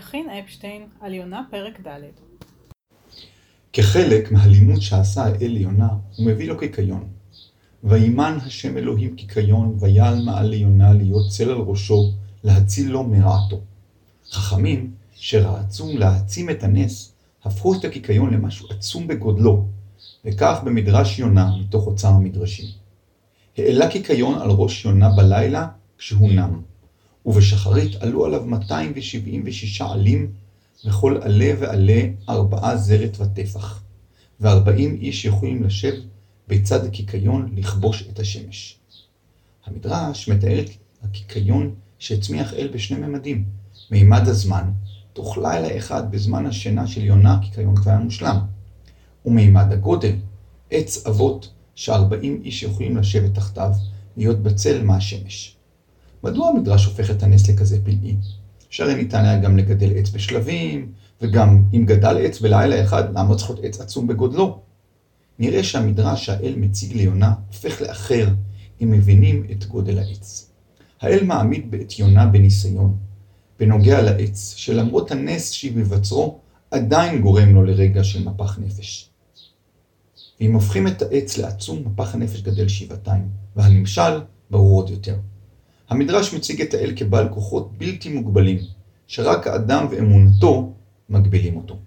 מבחין אפשטיין על יונה פרק ד' כחלק מהלימוד שעשה האל ליונה, הוא מביא לו קיקיון. וימן השם אלוהים קיקיון, ויעל מעל ליונה להיות צל על ראשו, להציל לו מרעתו. חכמים, שרצו להעצים את הנס, הפכו את הקיקיון למשהו עצום בגודלו, וכך במדרש יונה מתוך אוצר המדרשים. העלה קיקיון על ראש יונה בלילה כשהוא נם, ובשחרית עלו עליו 276 עלים, וכל עלה ועלה ארבעה זרת וטפח, וארבעים איש יכולים לשב בצד הקיקיון לכבוש את השמש. המדרש מתאר את הקיקיון שהצמיח אל בשני ממדים, מימד הזמן, תוך לילה אחד בזמן השינה של יונה הקיקיון כבר היה מושלם, ומימד הגודל, עץ אבות שארבעים איש יכולים לשבת תחתיו, להיות בצל מהשמש. מדוע המדרש הופך את הנס לכזה פלאי? שהרי ניתן היה גם לגדל עץ בשלבים, וגם אם גדל עץ בלילה אחד, למה צריך להיות עץ עצום בגודלו? נראה שהמדרש שהאל מציג ליונה הופך לאחר אם מבינים את גודל העץ. האל מעמיד בעת יונה בניסיון, בנוגע לעץ, שלמרות הנס שבבצרו, עדיין גורם לו לרגע של מפח נפש. ואם הופכים את העץ לעצום, מפח הנפש גדל שבעתיים, והנמשל ברור עוד יותר. המדרש מציג את האל כבעל כוחות בלתי מוגבלים, שרק האדם ואמונתו מגבילים אותו.